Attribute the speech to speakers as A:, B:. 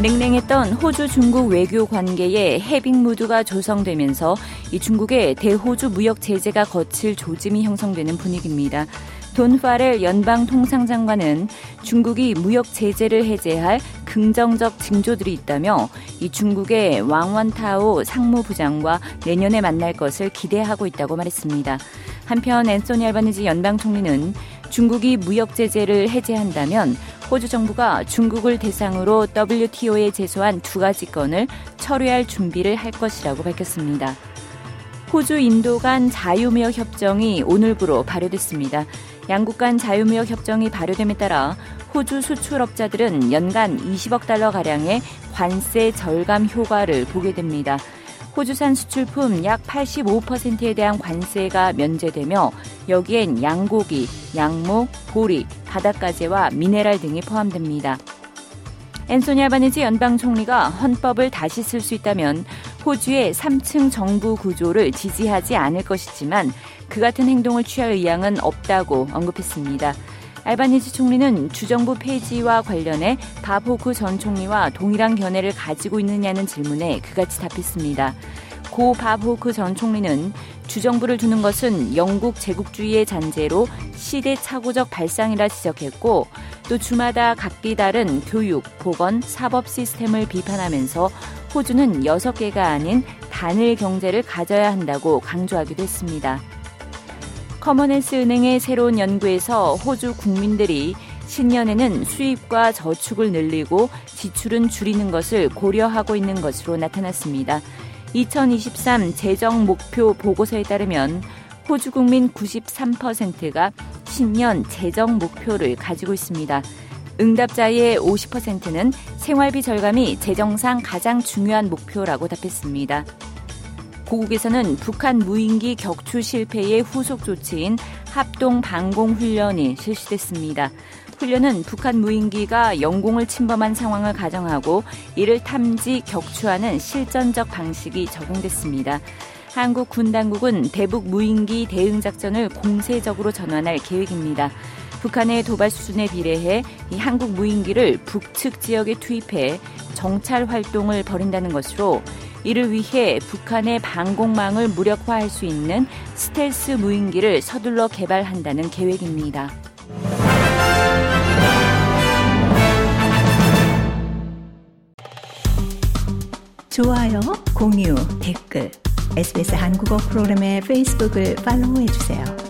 A: 냉랭했던 호주 중국 외교 관계에 해빙 무드가 조성되면서 이 중국의 대호주 무역 제재가 거칠 조짐이 형성되는 분위기입니다. 돈 파렐 연방 통상장관은 중국이 무역 제재를 해제할 긍정적 징조들이 있다며 이 중국의 왕원타오 상무부장과 내년에 만날 것을 기대하고 있다고 말했습니다. 한편 앤소니 알바니지 연방 총리는 중국이 무역 제재를 해제한다면 호주 정부가 중국을 대상으로 WTO에 제소한 두 가지 건을 철회할 준비를 할 것이라고 밝혔습니다. 호주 인도 간 자유무역 협정이 오늘부로 발효됐습니다. 양국 간 자유무역 협정이 발효됨에 따라 호주 수출업자들은 연간 20억 달러 가량의 관세 절감 효과를 보게 됩니다. 호주산 수출품 약 85%에 대한 관세가 면제되며 여기엔 양고기, 양목, 보리, 바닷가재와 미네랄 등이 포함됩니다. 앤소니 아바네지 연방 총리가 헌법을 다시 쓸 수 있다면 호주의 3층 정부 구조를 지지하지 않을 것이지만 그 같은 행동을 취할 의향은 없다고 언급했습니다. 알바니지 총리는 주정부 폐지와 관련해 밥 호크 전 총리와 동일한 견해를 가지고 있느냐는 질문에 그같이 답했습니다. 고밥 호크 전 총리는 주정부를 두는 것은 영국 제국주의의 잔재로 시대착오적 발상이라 지적했고 또 주마다 각기 다른 교육, 보건, 사법 시스템을 비판하면서 호주는 6개가 아닌 단일 경제를 가져야 한다고 강조하기도 했습니다. 커머넨스 은행의 새로운 연구에서 호주 국민들이 신년에는 수입과 저축을 늘리고 지출은 줄이는 것을 고려하고 있는 것으로 나타났습니다. 2023 재정 목표 보고서에 따르면 호주 국민 93%가 신년 재정 목표를 가지고 있습니다. 응답자의 50%는 생활비 절감이 재정상 가장 중요한 목표라고 답했습니다. 고국에서는 북한 무인기 격추 실패의 후속 조치인 합동 방공 훈련이 실시됐습니다. 훈련은 북한 무인기가 영공을 침범한 상황을 가정하고 이를 탐지 격추하는 실전적 방식이 적용됐습니다. 한국 군 당국은 대북 무인기 대응 작전을 공세적으로 전환할 계획입니다. 북한의 도발 수준에 비례해 이 한국 무인기를 북측 지역에 투입해 정찰 활동을 벌인다는 것으로 이를 위해 북한의 방공망을 무력화할 수 있는 스텔스 무인기를 서둘러 개발한다는 계획입니다.
B: 좋아요, 공유, 댓글, SBS 한국어 프로그램의 페이스북을 팔로우해주세요.